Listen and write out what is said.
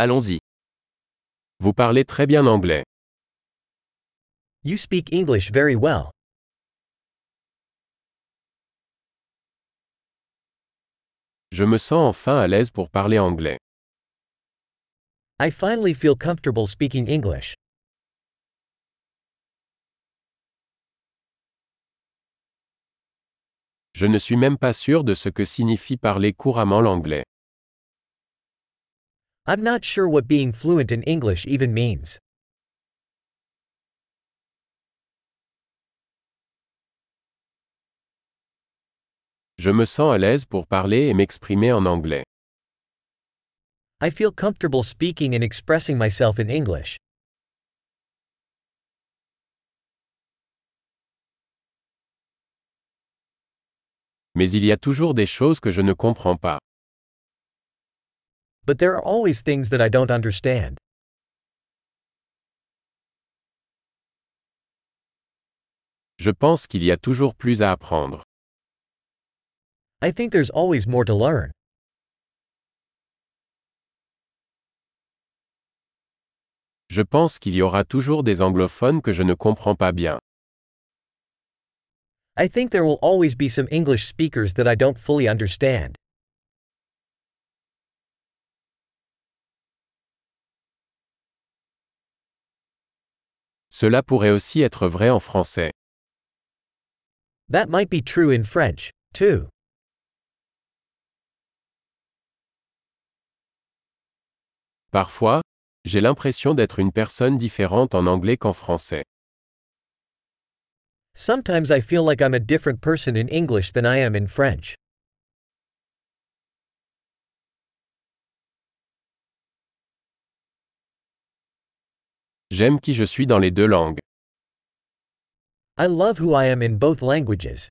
Allons-y. Vous parlez très bien anglais. You speak English very well. Je me sens enfin à l'aise pour parler anglais. I finally feel comfortable speaking English. Je ne suis même pas sûr de ce que signifie parler couramment l'anglais. I'm not sure what being fluent in English even means. Je me sens à l'aise pour parler et m'exprimer en anglais. I feel comfortable speaking and expressing myself in English. Mais il y a toujours des choses que je ne comprends pas. But there are always things that I don't understand. Je pense qu'il y a toujours plus à apprendre. I think there's always more to learn. Je pense qu'il y aura toujours des anglophones que je ne comprends pas bien. I think there will always be some English speakers that I don't fully understand. Cela pourrait aussi être vrai en français. That might be true in French, too. Parfois, j'ai l'impression d'être une personne différente en anglais qu'en français. Sometimes I feel like I'm a different person in English than I am in French. J'aime qui je suis dans les deux langues. I love who I am in both languages.